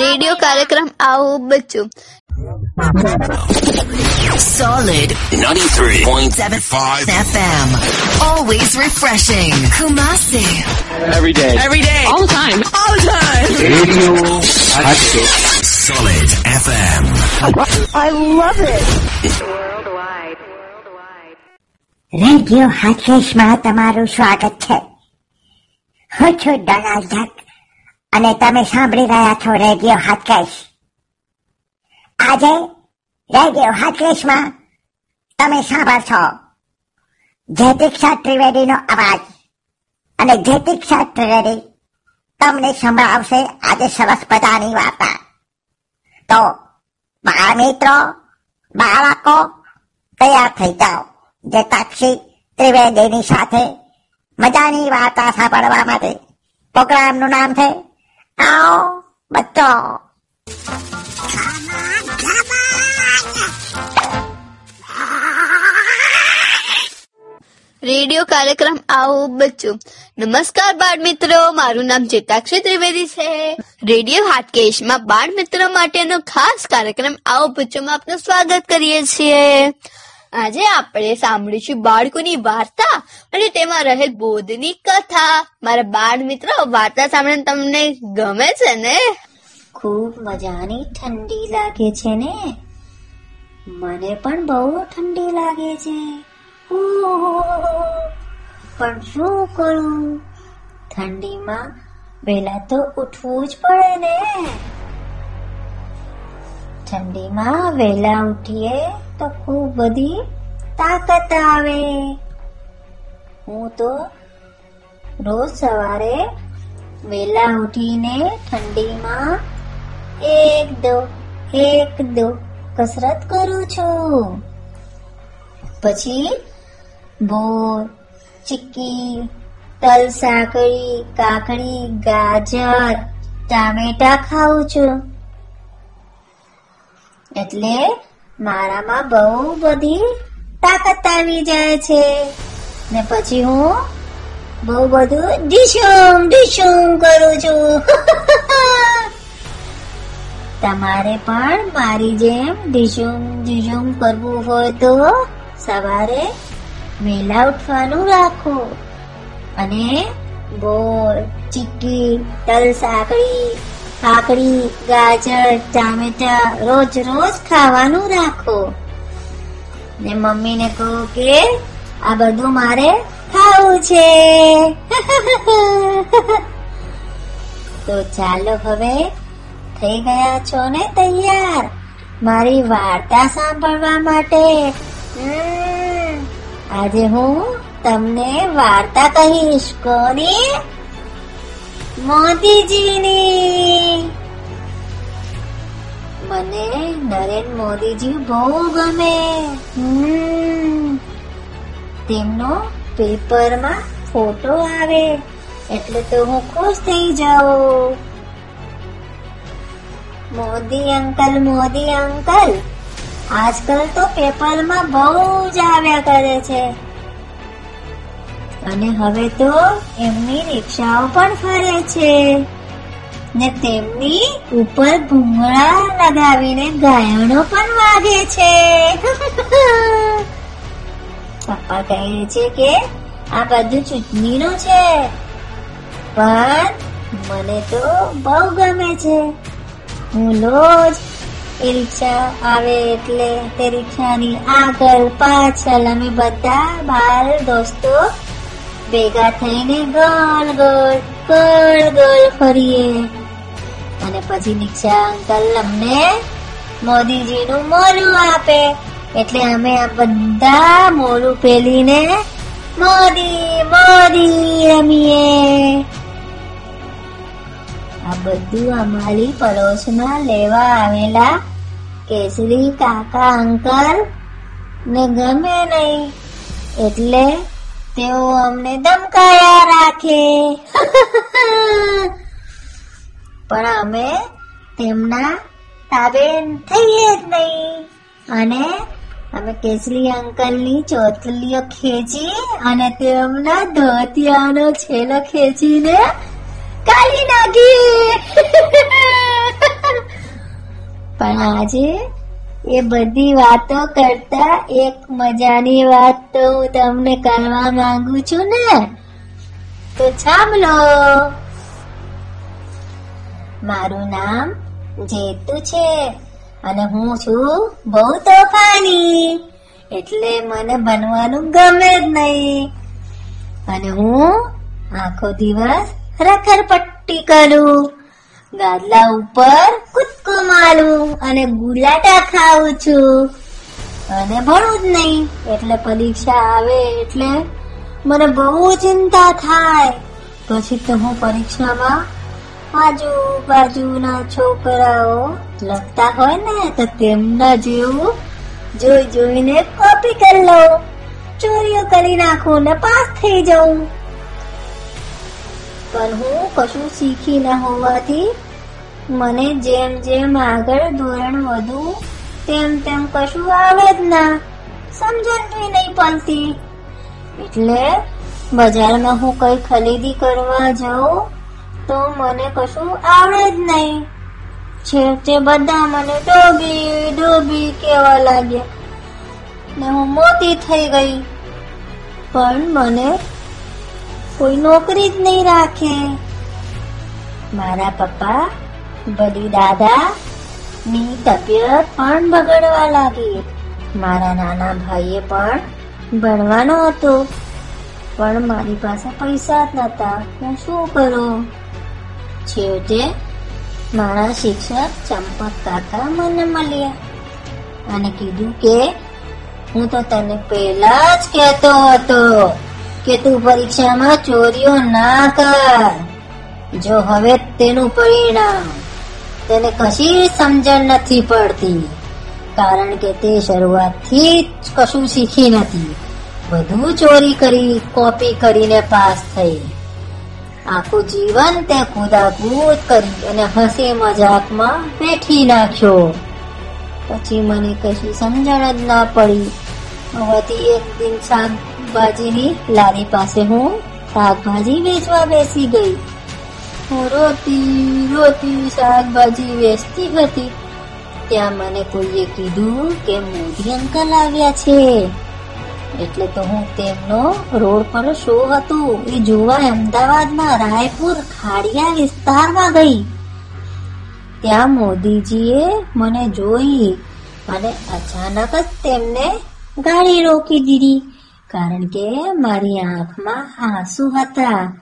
Radio કાર્યક્રમ આવો બચ્ચું Solid 93.75 FM. Always refreshing. Kumasi. Every day. Every day. All the time. All the time. Radio Hatke. Solid FM. Radio હાથેશમાં તમારું સ્વાગત છે હું છું ડોનાલ્ડ ડક અને તમે સાંભળી રહ્યા છો રેડિયો હાથકેશ. આજે રેડિયો હાથકેશમાં તમે સાંભળશો જયદીક્ષા ત્રિવેદીનો અવાજ. અને જયદીક્ષા ત્રિવેદી તમને સંભળાવશે આજે સરસ મજાની વાર્તા. તો બાળ મિત્રો, બાળકો, તૈયાર થઈ જાઓ. જે તાક્ષી ત્રિવેદીની સાથે મજાની વાર્તા સાંભળવા માટે. પ્રોગ્રામનું નામ છે આવો બતો રેડિયો કાર્યક્રમ આવો બચ્ચું. નમસ્કાર બાળ મિત્રો મારું નામ ચેતાક્ષી ત્રિવેદી છે. રેડિયો હાટકેશમાં બાળ મિત્રો માટેનો ખાસ કાર્યક્રમ આવો બચ્ચોમાં આપનું સ્વાગત કરીએ છીએ. આજે આપણે સાંભળીશું બાળકોની વાર્તા અને તેમાં રહેલ બોધની કથા. મારા બાળ મિત્રો, વાર્તા સાંભળીને તમને ગમે છે ને? ખૂબ મજાની ઠંડી લાગે છે ને? મને પણ બહુ ઠંડી લાગે છે. પણ શું કરું? ઠંડીમાં વહેલા તો ઉઠવું જ પડે ને. ઠંડીમાં વહેલા ઉઠીએ તો ખૂબ બધી તાકાત આવે. હું તો રોજ સવારે વહેલા ઉઠીને ઠંડીમાં એક દો એક દો કસરત કરું છું. પછી ભોર, ચીક્કી તલ સાંકળી કાકડી ગાજર, ટામેટા ખાઉં છું. એટલે મારામાં બહુ બધી તાકાત આવી જાય છે. ને પછી હું બહુ બધું ડીશુમ ડીશુમ કરું છું. તમારે પણ મારી જેમ ડીશુમ ડીશુમ કરવું હોય તો સવારે વહેલા ઉઠવાનું રાખો. અને બોર ચીક્કી તલ સાંકળી કાકડી, ગાજર, ટામેટા રોજ રોજ ખાવાનું રાખો. ને મમ્મીને કહો કે, આ બધું મારે ખાવું છે. તો ચાલો હવે થઈ ગયા છો ને તૈયાર? મારી વાર્તા સાંભળવા માટે. આજે હું તમને વાર્તા કહીશ. કોની? મોદીજીની. મને નરેન્દ્ર મોદીજી બહુ ગમે. તેમનો પેપરમાં ફોટો આવે, એટલે તો હું ખુશ થઈ જાઉં. મોદી અંકલ મોદી અંકલ, આજકાલ તો પેપરમાં બહુ જ આવ્યા કરે છે. અને હવે તો એમની રિક્ષાઓ પણ ફરે છે. ને તેમની ઉપર ભૂંગળા લગાવીને ગાયણો પણ વાગે છે. પપ્પા કહે છે કે આ બધું ચૂંટણીનું છે. પણ મને તો બહુ ગમે છે. હું રોજ એ રિક્ષા આવે એટલે તે રિક્ષાની આગળ પાછળ અમે બધા બાર દોસ્તો ભેગા થઈને ગોળ ગોળ ગોળ ગોળ ફરીએ. અને પછી દીક્ષા અંકલ અમને મોદીજીનું મોલું આપે. એટલે અમે આ બધા મોલું પેલીને મોદી મોદી રમીએ. આ બધું અમારી પડોશમાં લેવા આવેલા કેસરી કાકા અંકલ ને ગમે નહીં. એટલે તેઓ અમને ધમકાયા રાખે. પણ અમે તેમના તાબે થઈએ જ નહીં. અને અમે કેસરી અંકલની ચોથલીઓ ખેંચી અને તેમના ધોતિયાનો છેલો ખેંચીને કાઢી નાખી. પણ આજે એ બધી વાતો કરતા એક મજાની વાત તો હું તમને કરવા માંગુ છું ને? તો સાંભળો. મારું નામ જેતુ છે અને હું છું બહુ તોફાની એટલે મને બનવાનું ગમે જ નહીં. અને હું આખો દિવસ રખરપટ્ટી કરું. ગાદલા ઉપર કૂદકો મારું અને ગુલાટા ખાઉં છું. અને ભણું જ નહીં, એટલે પરીક્ષા આવે એટલે મને બહુ ચિંતા થાય. પછી તો હું પરીક્ષામાં આજુબાજુના છોકરાઓ લખતા હોય ને, તો તેમના જેવું જોઈ જોઈને કોપી કરી લઉં. ચોરીઓ કરી નાખું ને પાસ થઈ જાઉં. પણ હું કશું શીખી ન હોવાથી મને જેમ જેમ આગળ ધોરણ વધુ તેમ તેમ કશું આવે જ ના. સમજણ નહીં પડતી એટલે બજારમાં હું કઈ ખરીદી કરવા જાઉં, તો મને કશું આવડે જ નહીં. છેવટે બધા મને ડોબી ડોબી કેવા લાગ્યા. ને હું મોટી થઈ ગઈ. પણ મને કોઈ નોકરી જ નહીં રાખે. મારા પપ્પા બધી દાદા, ની તબિયત પણ બગડવા લાગી. મારા નાના ભાઈએ પણ ભણવાનો હતો. પણ મારી પાસે પૈસા જ નતા. હું શું કરું? છેવટે મારા શિક્ષક ચંપક કાકા મને મળ્યા અને કીધું કે હું તો તને પહેલા જ કહેતો હતો. કે તું પરીક્ષામાં ચોરીઓ ના કર. જો હવે તેનું પરિણામ તેને કશી સમજણ નથી પડતી, કારણ કે તે શરૂઆતથી જ કશું શીખી નથી. બધું ચોરી કરી કોપી કરીને પાસ થઈ. આખું જીવન તે કુદાકૂદ કરી અને હસી મજાકમાં બેઠી નાખ્યો. પછી મને કશી સમજણ જ ના પડી. હોવાથી એક દિન શાકભાજીની લારી પાસે હું શાકભાજી વેચવા બેસી ગઈ. હું રોતી રોતી શાકભાજી વેચતી હતી. ત્યાં મને કોઈએ કીધું કે મોદી અંકલ આવ્યા છે. એટલે તો હું તેમનો રોડ પર શો હતો. એ જોવા અમદાવાદમાં રાયપુર ખાડિયા વિસ્તારમાં ગઈ. ત્યાં મોદીજીએ મને જોઈ અને અચાનક જ તેમને ગાડી રોકી દીધી. કારણ કે મારી આંખમાં આંસુ હતા.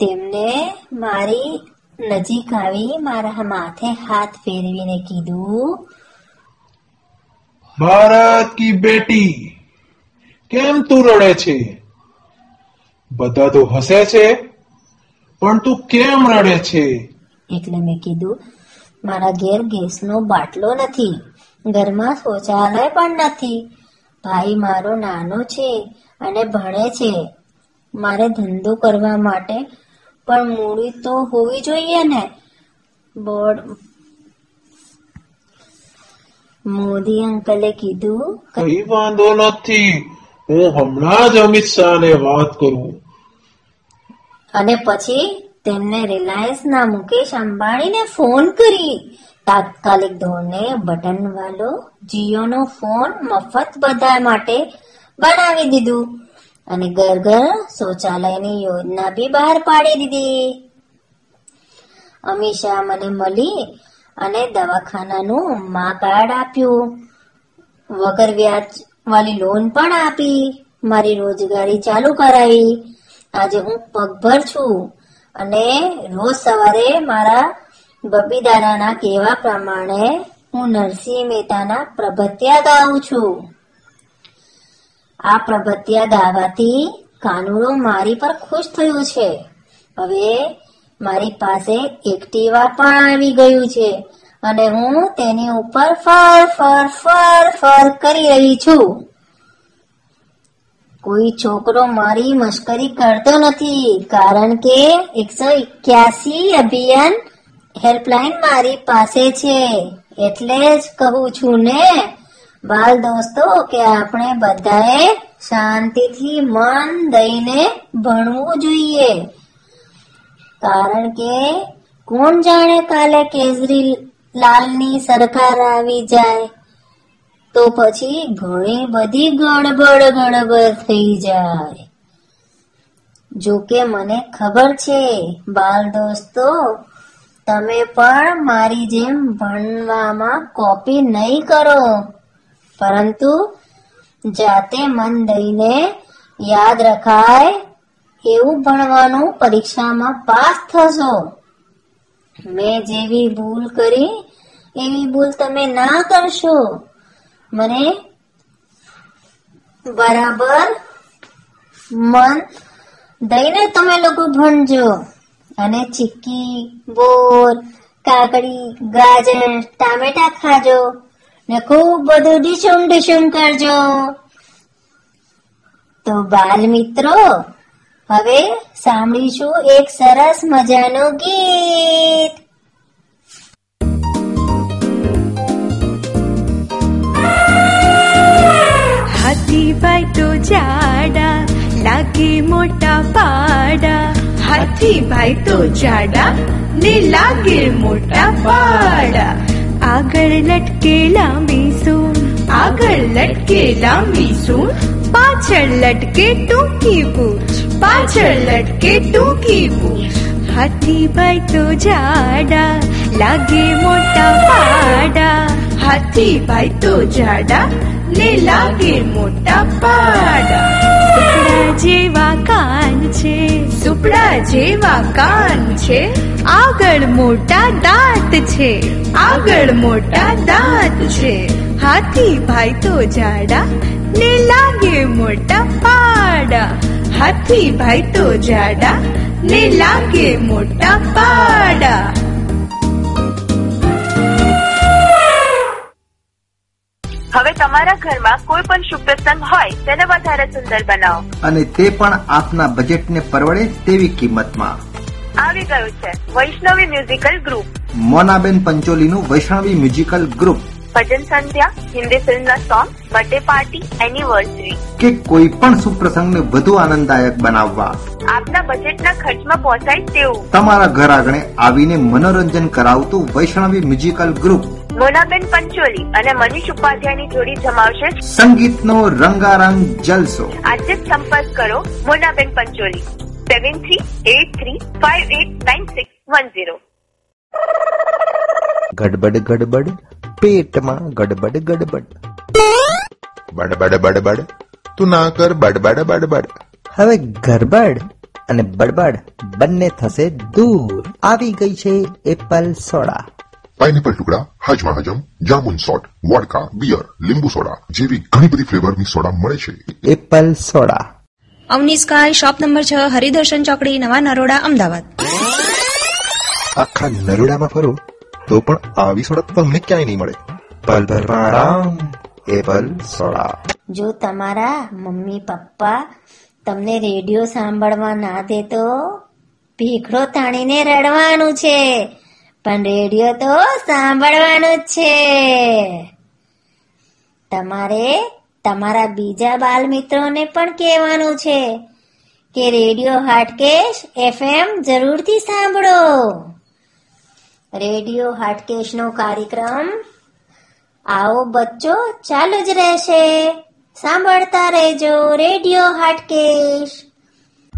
તેમને મારી નજીક આવી મારા માથે હાથ ફેરવીને કીધું ભારત કી બેટી કેમ તું રડે છે? બધા તો હસે છે પણ તું કેમ રડે છે? એટલે મેં કીધું મારા ઘેર ગેસનો બાટલો નથી ઘરમાં શૌચાલય પણ નથી ભાઈ મારો નાનો છે અને ભણે છે. મારે ધંધો કરવા માટે પણ મૂડી તો હોવી જોઈએ ને. બોર્ડ મોદી અંકલે કીધું કઈ વાંધો નથી. હું હમણાં જ અમિત શાહને વાત કરું. અને પછી તેમને રિલાયન્સના મુકેશ અંબાણીને ફોન કરી. તાત્કાલિક ધોરણે બટન વાળો જીઓનો ફોન મફત બધા માટે બનાવી દીધું અને ઘર ઘર શૌચાલયની યોજના બી બહાર પાડી દીધી. અમિત મને મળી અને દવાખાનાનું મા કાર્ડ આપ્યું. વગર વ્યાજ વાળી લોન પણ આપી. મારી રોજગારી ચાલુ કરાવી. આજે હું પગભર છું અને રોજ સવારે મારા બબી દાદાના કહેવા પ્રમાણે હું નરસિંહ મહેતાના પ્રભત્યા ગાઉં છું. આ પ્રભત્યા ગાવાથી કાનુડો મારી પર ખુશ થયું છે. હવે મારી પાસે એક્ટિવા પણ આવી ગયું છે અને હું તેની ઉપર ફર ફર ફર ફર કરી રહી છું. કોઈ છોકરો મારી મશ્કરી કરતો નથી કારણ કે એકસો એક્યાસી અભિયાન હેલ્પલાઇન મારી પાસે છે. એટલે જ કહું છું ને, બાલ દોસ્તો, કે આપણે બધાએ શાંતિથી મન દઈને ભણવું જોઈએ. કારણ કે કોણ જાણે કાલે કેજરીલાલની સરકાર આવી જાય. તો પછી ઘણી બધી ગડબડ ગડબડ થઈ જાય. જો કે મને ખબર છે, બાલ દોસ્તો તમે પણ મારી જેમ ભણવામાં કોપી નહીં કરો. પરંતુ જાતે મન દઈને યાદ રખાય એવું ભણવાનું પરીક્ષામાં પાસ થશો. મેં જેવી ભૂલ કરી, એવી ભૂલ તમે ના કરશો. મને બરાબર મન દઈને તમે લોકો ભણજો. અને ચીક્કી, બોર, કાકડી, ગાજર, ટામેટા ખાજો ને ખૂબ બધું ડીશુમ ડીશુમ કરજો. તો બાલ મિત્રો, હવે સાંભળીશું એક સરસ મજાનું ગીત. હાથીભાઈ તો જાડા, લાગે મોટા પાડા. હાથીભાઈ તો જાડા, ને લાગે મોટા પાડા. આગળ લટકેલા મીસું આગળ લટકેલા મીસું પાછળ લટકે ટૂંકી પૂછ પાછળ લટકે ટૂંકી પૂછ હાથીભાઈ તો જાડા, લાગે મોટા પાડા. હાથી ભાઈ તો જાડા, ને લાગે મોટા પાડા. જેવા છે સુપડા જેવા કાન છે. આગળ મોટા દાંત છે. આગળ મોટા દાંત છે. હાથી ભાઈ તો જાડા ને લાગે મોટા પાડા. હાથી ભાઈ તો જાડા ને લાગે મોટા પાડા. હવે તમારા ઘરમાં કોઈ પણ શુભ પ્રસંગ હોય તેને વધારે સુંદર બનાવો. અને તે પણ આપના બજેટને પરવડે તેવી કિંમતમાં. આવી ગયું છે. વૈષ્ણવી મ્યુઝિકલ ગ્રુપ મોનાબેન પંચોલીનું વૈષ્ણવી મ્યુઝિકલ ગ્રુપ ભજન સંધ્યા હિન્દી ફિલ્મના સોંગ બર્થડે પાર્ટી એનિવર્સરી કે કોઈ પણ સુપ્રસંગને વધુ આનંદદાયક બનાવવા. આપના બજેટના ખર્ચમાં પહોંચાય તેવું. તમારા ઘર આંગણે આવીને મનોરંજન કરાવતું વૈષ્ણવી મ્યુઝિકલ ગ્રુપ મોનાબેન પંચોલી અને મનીષ ઉપાધ્યાયની જોડી જમાવશે સંગીતનો રંગારંગ જલસો. આજે જ સંપર્ક કરો Monaben Pancholi. Seven three eight three five eight nine six one zero ગડબડ ગડબડ પેટમાં ગડબડ ગડબડ. બડબડ બડબડ તું ના કર બડબડ બડબડ. હવે ગડબડ અને બડબડ બંને થશે દૂર. આવી ગઈ છે એપલ સોડા. પાઇનેપલ ટુકડા હાજમા હજમ જામુન સોટ વોડકા બિયર લીંબુ સોડા જેવી ઘણી બધી ફ્લેવરની સોડા મળે છે. Apple soda. Avni sky shop number છ હરિદર્શન ચોકડી નવા નરોડા અમદાવાદ. આખા નરોડામાં ફરો તો પણ આવી સોડા તમને ક્યાંય નહીં મળે. પલ ભરવાડામ એપલ સોડા. જો તમારા મમ્મી પપ્પા તમને રેડિયો સાંભળવા ના દે તો ભીખડો તાણીને રડવાનું છે. પણ રેડિયો તો સાંભળવાનું જ છે. તમારે તમારા બીજા બાલ મિત્રોને પણ કહેવાનું છે કે રેડિયો હાટકેશ એફએમ જરૂરથી સાંભળો. રેડિયો હાટકેશ નો કાર્યક્રમ આવો બચ્ચો ચાલુ જ રહેશે. સાંભળતા રહેજો radio Hatkesh.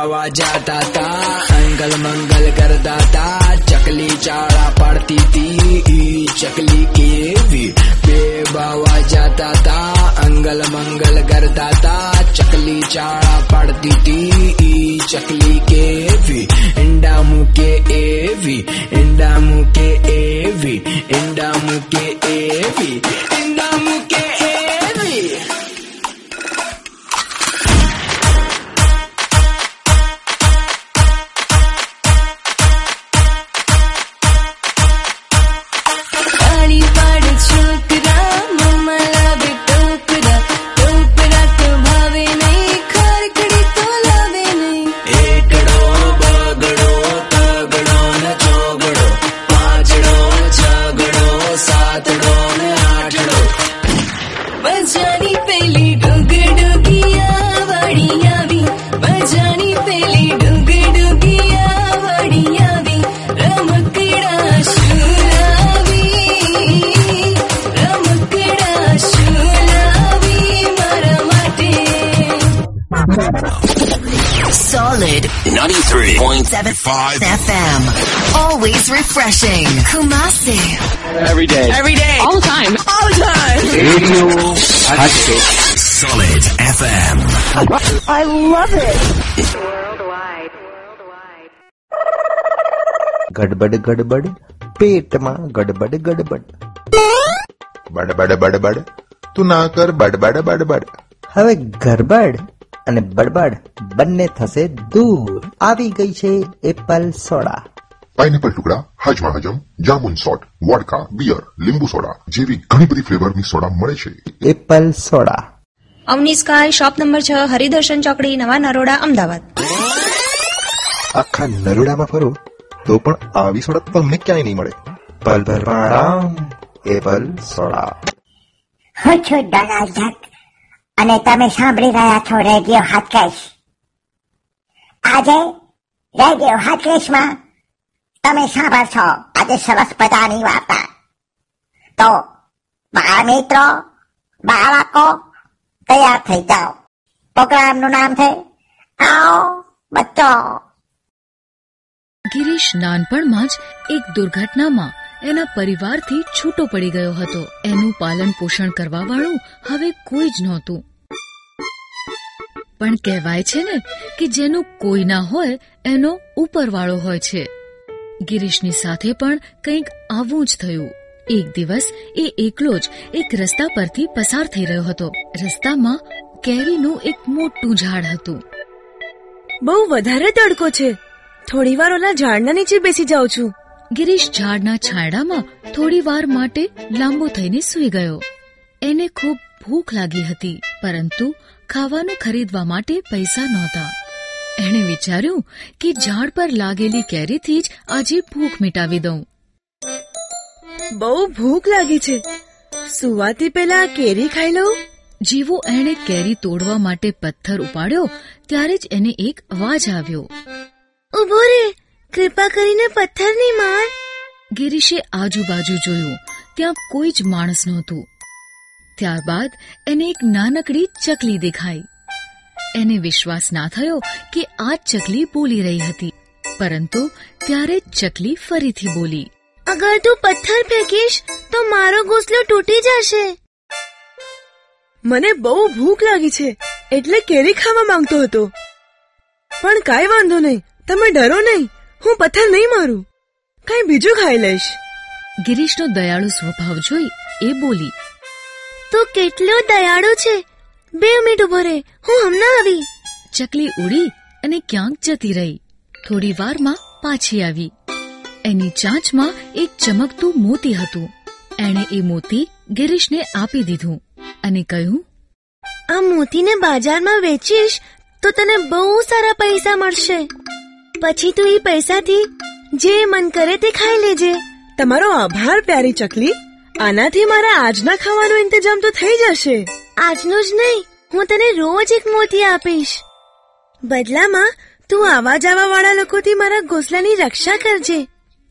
बाबा जाता था, अंगल मंगल करता था, चकली चारा पड़ती थी चकली के भी बे बाबा जाता था, अंगल मंगल करता था, चकली चारा पड़ती थी चकली के भी इंडा मुँह के ए भी इंडा मुँह के ए भी इंडा मुँह के ए भी, इंडा FM. Always refreshing. Kumasi. Every day. Every day. All the time. All the time. Radio Hatchet. Solid FM. I love it. ગડબડ ગડબડ પેટમાં ગડબડ ગડબડ બડબડ બડબડ તું ના કર બડબડ બડબડ હવે ગરબડ અને બડબડ બંને થશે દૂર. આવી ગઈ છે એપલ સોડા. પાઇનેપલ ટુકડા હજમા હજમ જામુન સોટ વોડકા બિયર લીંબુ સોડા જેવી ઘણી બધી ફ્લેવરની સોડા મળે છે. Apple soda. Avni sky shop number છ હરિદર્શન ચોકડી નવા નરોડા અમદાવાદ. આખા નરોડામાં ફરો તો પણ આવી સોડા તમને ક્યાંય નહીં મળે. પલ ભર આરામ એપલ સોડા. હું છું ડોનાલ્ડ અને તમે સાંભળી રહ્યા છો રેડિયો હાટકેશ આજે રેડિયો હાટકેશમાં તમે સાંભળશો આજે સરસ મજાની વાર્તા. તો બાળ મિત્રો બાળકો, તૈયાર થઈ જાઓ. પ્રોગ્રામનું નામ છે, આવો બચ્ચો. ગિરીશ નાનપણમાં જ એક દુર્ઘટનામાં એના પરિવારથી છૂટો પડી ગયો હતો. એનું પાલન પોષણ કરવા વાળું હવે કોઈ જ નહોતું. પણ કહેવાય છે ને કે જેનું કોઈ ના હોય એનો ઉપરવાળો હોય છે. ગિરીશની સાથે પણ કંઈક આવું જ થયું. એક દિવસ એ એકલો જ એક રસ્તા પરથી પસાર થઈ રહ્યો હતો. રસ્તામાં કેરીનું એક મોટું ઝાડ હતું. બહુ વધારે તડકો છે. થોડી વાર ઓલા ઝાડના નીચે બેસી જાઉં છું. ગિરીશ ઝાડના છાંયડામાં થોડી વાર માટે લાંબો થઈને સૂઈ ગયો. એને ખૂબ ભૂખ લાગી હતી પરંતુ ખાવાનું ખરીદવા માટે પૈસા નહોતા. એણે વિચાર્યું કે ઝાડ પર લાગેલી કેરીથી જ આજે ભૂખ મિટાવી દઉં. બહુ ભૂખ લાગી છે. સુવાતી પહેલા કેરી ખાઈ લઉં? જેવો એણે કેરી તોડવા માટે પથ્થર ઉપાડ્યો ત્યારે જ એને એક અવાજ આવ્યો. ઊભો રે કૃપા કરીને પથ્થરની માર. ગિરીશે આજુબાજુ જોયું ત્યાં કોઈ જ માણસ નહોતું. ત્યારબાદ એને એક નાનકડી ચકલી દેખાઈ. એને વિશ્વાસ ના થયો કે આ ચકલી બોલી રહી હતી પરંતુ ત્યારે ચકલી ફરીથી બોલી અગર તું પથ્થર ફેંકીશ તો મારો ઘોસલો તૂટી જશે. મને બહુ ભૂખ લાગી છે એટલે કેરી ખાવા માંગતો હતો. પણ કાંઈ વાંધો નહીં તમે ડરો નહીં હું પથ્થર નહીં મારું. કાંઈ બીજું ખાઈ લઈશ. ગિરીશનો દયાળુ સ્વભાવ જોઈ એ બોલી તું કેટલો દયાળુ છે. બે મિનિટ ઊભો રહે. હું હમણાં આવી. ચકલી ઉડી અને ક્યાંક જતી રહી. થોડી વારમાં પાછી આવી. એની ચાંચમાં એક ચમકતું મોતી હતું. એણે એ મોતી ગિરીશને આપી દીધું અને કહ્યું આ મોતીને બજારમાં વેચીશ તો તને બહુ સારા પૈસા મળશે. પછી તું એ પૈસાથી જે મન કરે તે ખાઈ લેજે. તમારો આભાર પ્યારી ચકલી. આનાથી મારા આજના ખાવાનો ઇંતજામ તો થઈ જશે. આજનું જ નહીં હું તને રોજ એક મોતી આપીશ. બદલામાં તું આવા જવા વાળા લોકોથી મારા ઘોસલાની રક્ષા કરજે.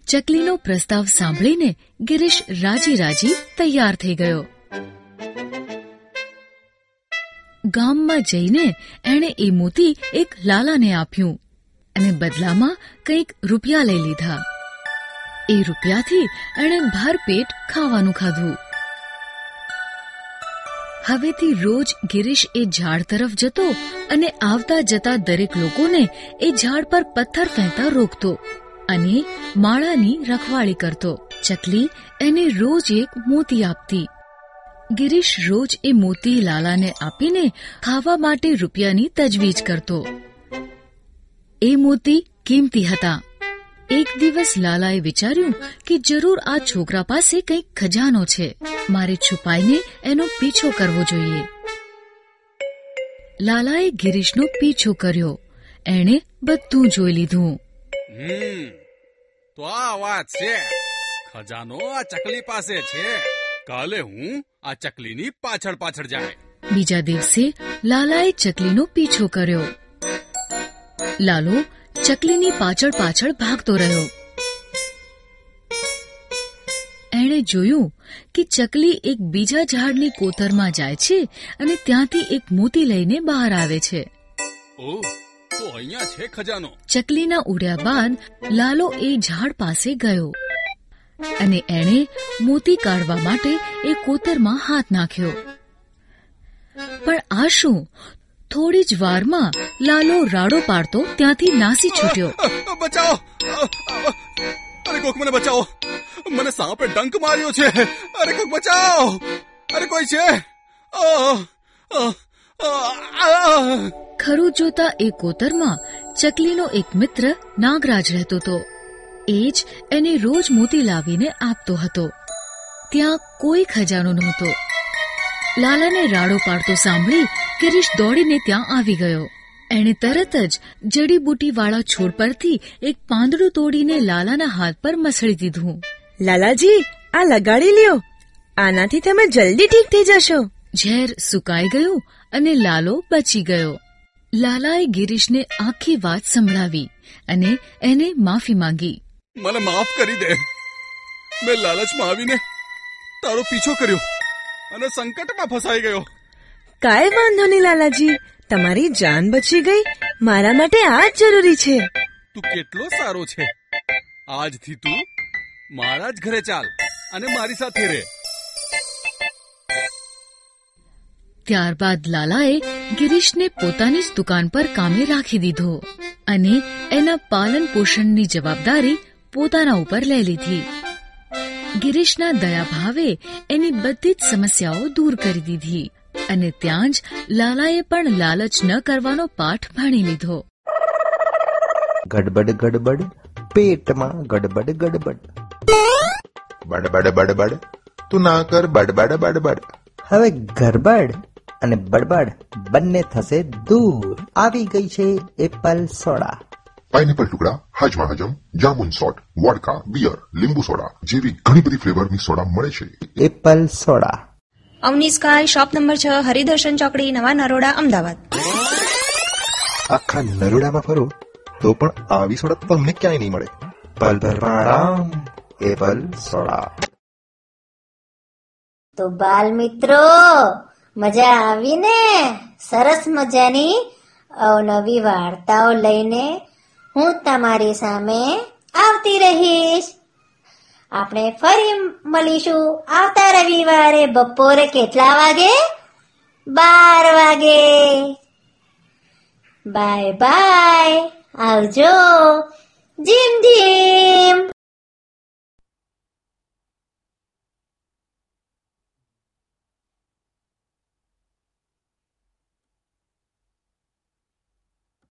ચકલીનો પ્રસ્તાવ સાંભળીને ગિરીશ રાજી રાજી તૈયાર થઈ ગયો. ગામમાં જઈને એણે એ મોતી એક લાલાને આપ્યું અને બદલામાં કંઈક રૂપિયા લઈ લીધા. એ રૂપિયાથી એણે ભરપેટ ખાવાનું ખાધું. હવેથી રોજ ગિરીશ એ ઝાડ તરફ જતો અને આવતા જતા દરેક લોકોને એ ઝાડ પર પથ્થર ફેંકતા રોકતો અને માળાની રખવાળી કરતો. ચકલી એને રોજ એક મોતી આપતી. ગિરીશ રોજ એ મોતી લાલાને આપીને ખાવા માટે રૂપિયાની તજવીજ કરતો. એ મોતી કિંમતી હતા. એક દિવસ લાલાએ વિચાર્યું કે જરૂર આ છોકરા પાસે કંઈક ખજાનો છે. મારે છુપાઈને એનો પીછો કરવો જોઈએ. લાલાએ ગિરીશનો પીછો કર્યો. એણે બધું જોઈ લીધું. તો આ વાત છે. ખજાનો આ ચકલી પાસે છે. કાલે હું આ ચકલીની પાછળ પાછળ જાય. બીજા દિવસે લાલાએ ચકલીનો પીછો કર્યો. લાલો ચકલીની પાછળ પાછળ ભાગતો રહ્યો. એણે જોયું કે ચકલી એક બીજા ઝાડની કોતરમાં જાય છે અને ત્યાંથી એક મોતી લઈને બહાર આવે છે. ચકલીના ઉડ્યા બાદ લાલો એ ઝાડ પાસે ગયો અને એણે મોતી કાઢવા માટે એ કોતરમાં હાથ નાખ્યો. પણ આ શું? થોડી જ વારમાં લાલો રાડો પાડતો ત્યાંથી નાસી છૂટ્યો. બચાવો. અરે કોક મને બચાવો. મને સાપે ડંક માર્યો છે. અરે કોક બચાવો. અરે કોઈ છે. ખરું જોતા એ કોતરમાં ચકલીનો એક મિત્ર નાગરાજ રહેતો હતો એ જ એને રોજ મોતી લાવીને આપતો હતો. ત્યાં કોઈ ખજાનો નહોતો. લાલાને રાડો પાડતો સાંભળી ગિરીશ દોડીને ત્યાં આવી ગયો. એણે તરત જ જડીબુટીવાળા છોડ પરથી એક પાંદડું તોડીને લાલાના હાથ પર મસળી દીધું. લાલાજી આ લગાડી લ્યો. આનાથી તમે જલ્દી ઠીક થઈ જશો. ઝેર સુકાઈ ગયું અને લાલો બચી ગયો. લાલાએ ગિરીશને આખી વાત સંભળાવી અને એને માફી માંગી. મને માફ કરી દે. મેં લાલચમાં આવીને તારો પીછો કર્યો. અને સંકટમાં ફસાઈ ગયો. કાંઈ વાંધો નહીં લાલાજી. તમારી જાન બચી ગઈ. મારા માટે આ જ જરૂરી છે. તું કેટલો સારો છે. આજથી તું મારા જ ઘરે ચાલ અને મારી સાથે રહે ત્યારબાદ લાલાએ ગિરીશને પોતાની જ દુકાન પર કામે રાખી દીધો અને એના પાલન પોષણની જવાબદારી પોતાના ઉપર લઈ લીધી. ગિરીશના દયાભાવે એની બધી જ સમસ્યાઓ દૂર કરી દીધી અને ત્યાં જ લાલાએ પણ લાલચ ન કરવાનો પાઠ ભણી લીધો. ગડબડ ગડબડ પેટમાં ગડબડ ગડબડ. બડબડ બડબડ તું ના કર બડબડ બડબડ. હવે ગડબડ અને બડબડ બંને થશે દૂર. આવી ગઈ છે એપલ સોડા. પાઇનેપલ ટુકડા હાજમા હજમ જામુન સોટ વોડકા બિયર લીંબુ સોડા જેવી ઘણી બધી ફ્લેવરની સોડા મળે છે. Apple soda. Avni sky shop number છ હરિદર્શન ચોકડી નવા નરોડા અમદાવાદ. આખા નરોડામાં ફરો તો પણ આવી સોડા તમને ક્યાંય નહીં મળે. પલ ભરમાં આરામ એપલ સોડા. તો બાલ મિત્રો મજા આવી ને સરસ મજાની અવનવી વાર્તાઓ લઈને હું તમારી સામે આવતી રહીશ. આપણે ફરી મળીશું આવતા રવિવારે બપોરે કેટલા વાગે? બાર વાગે. Bye bye. આવજો. જીમ જીમ.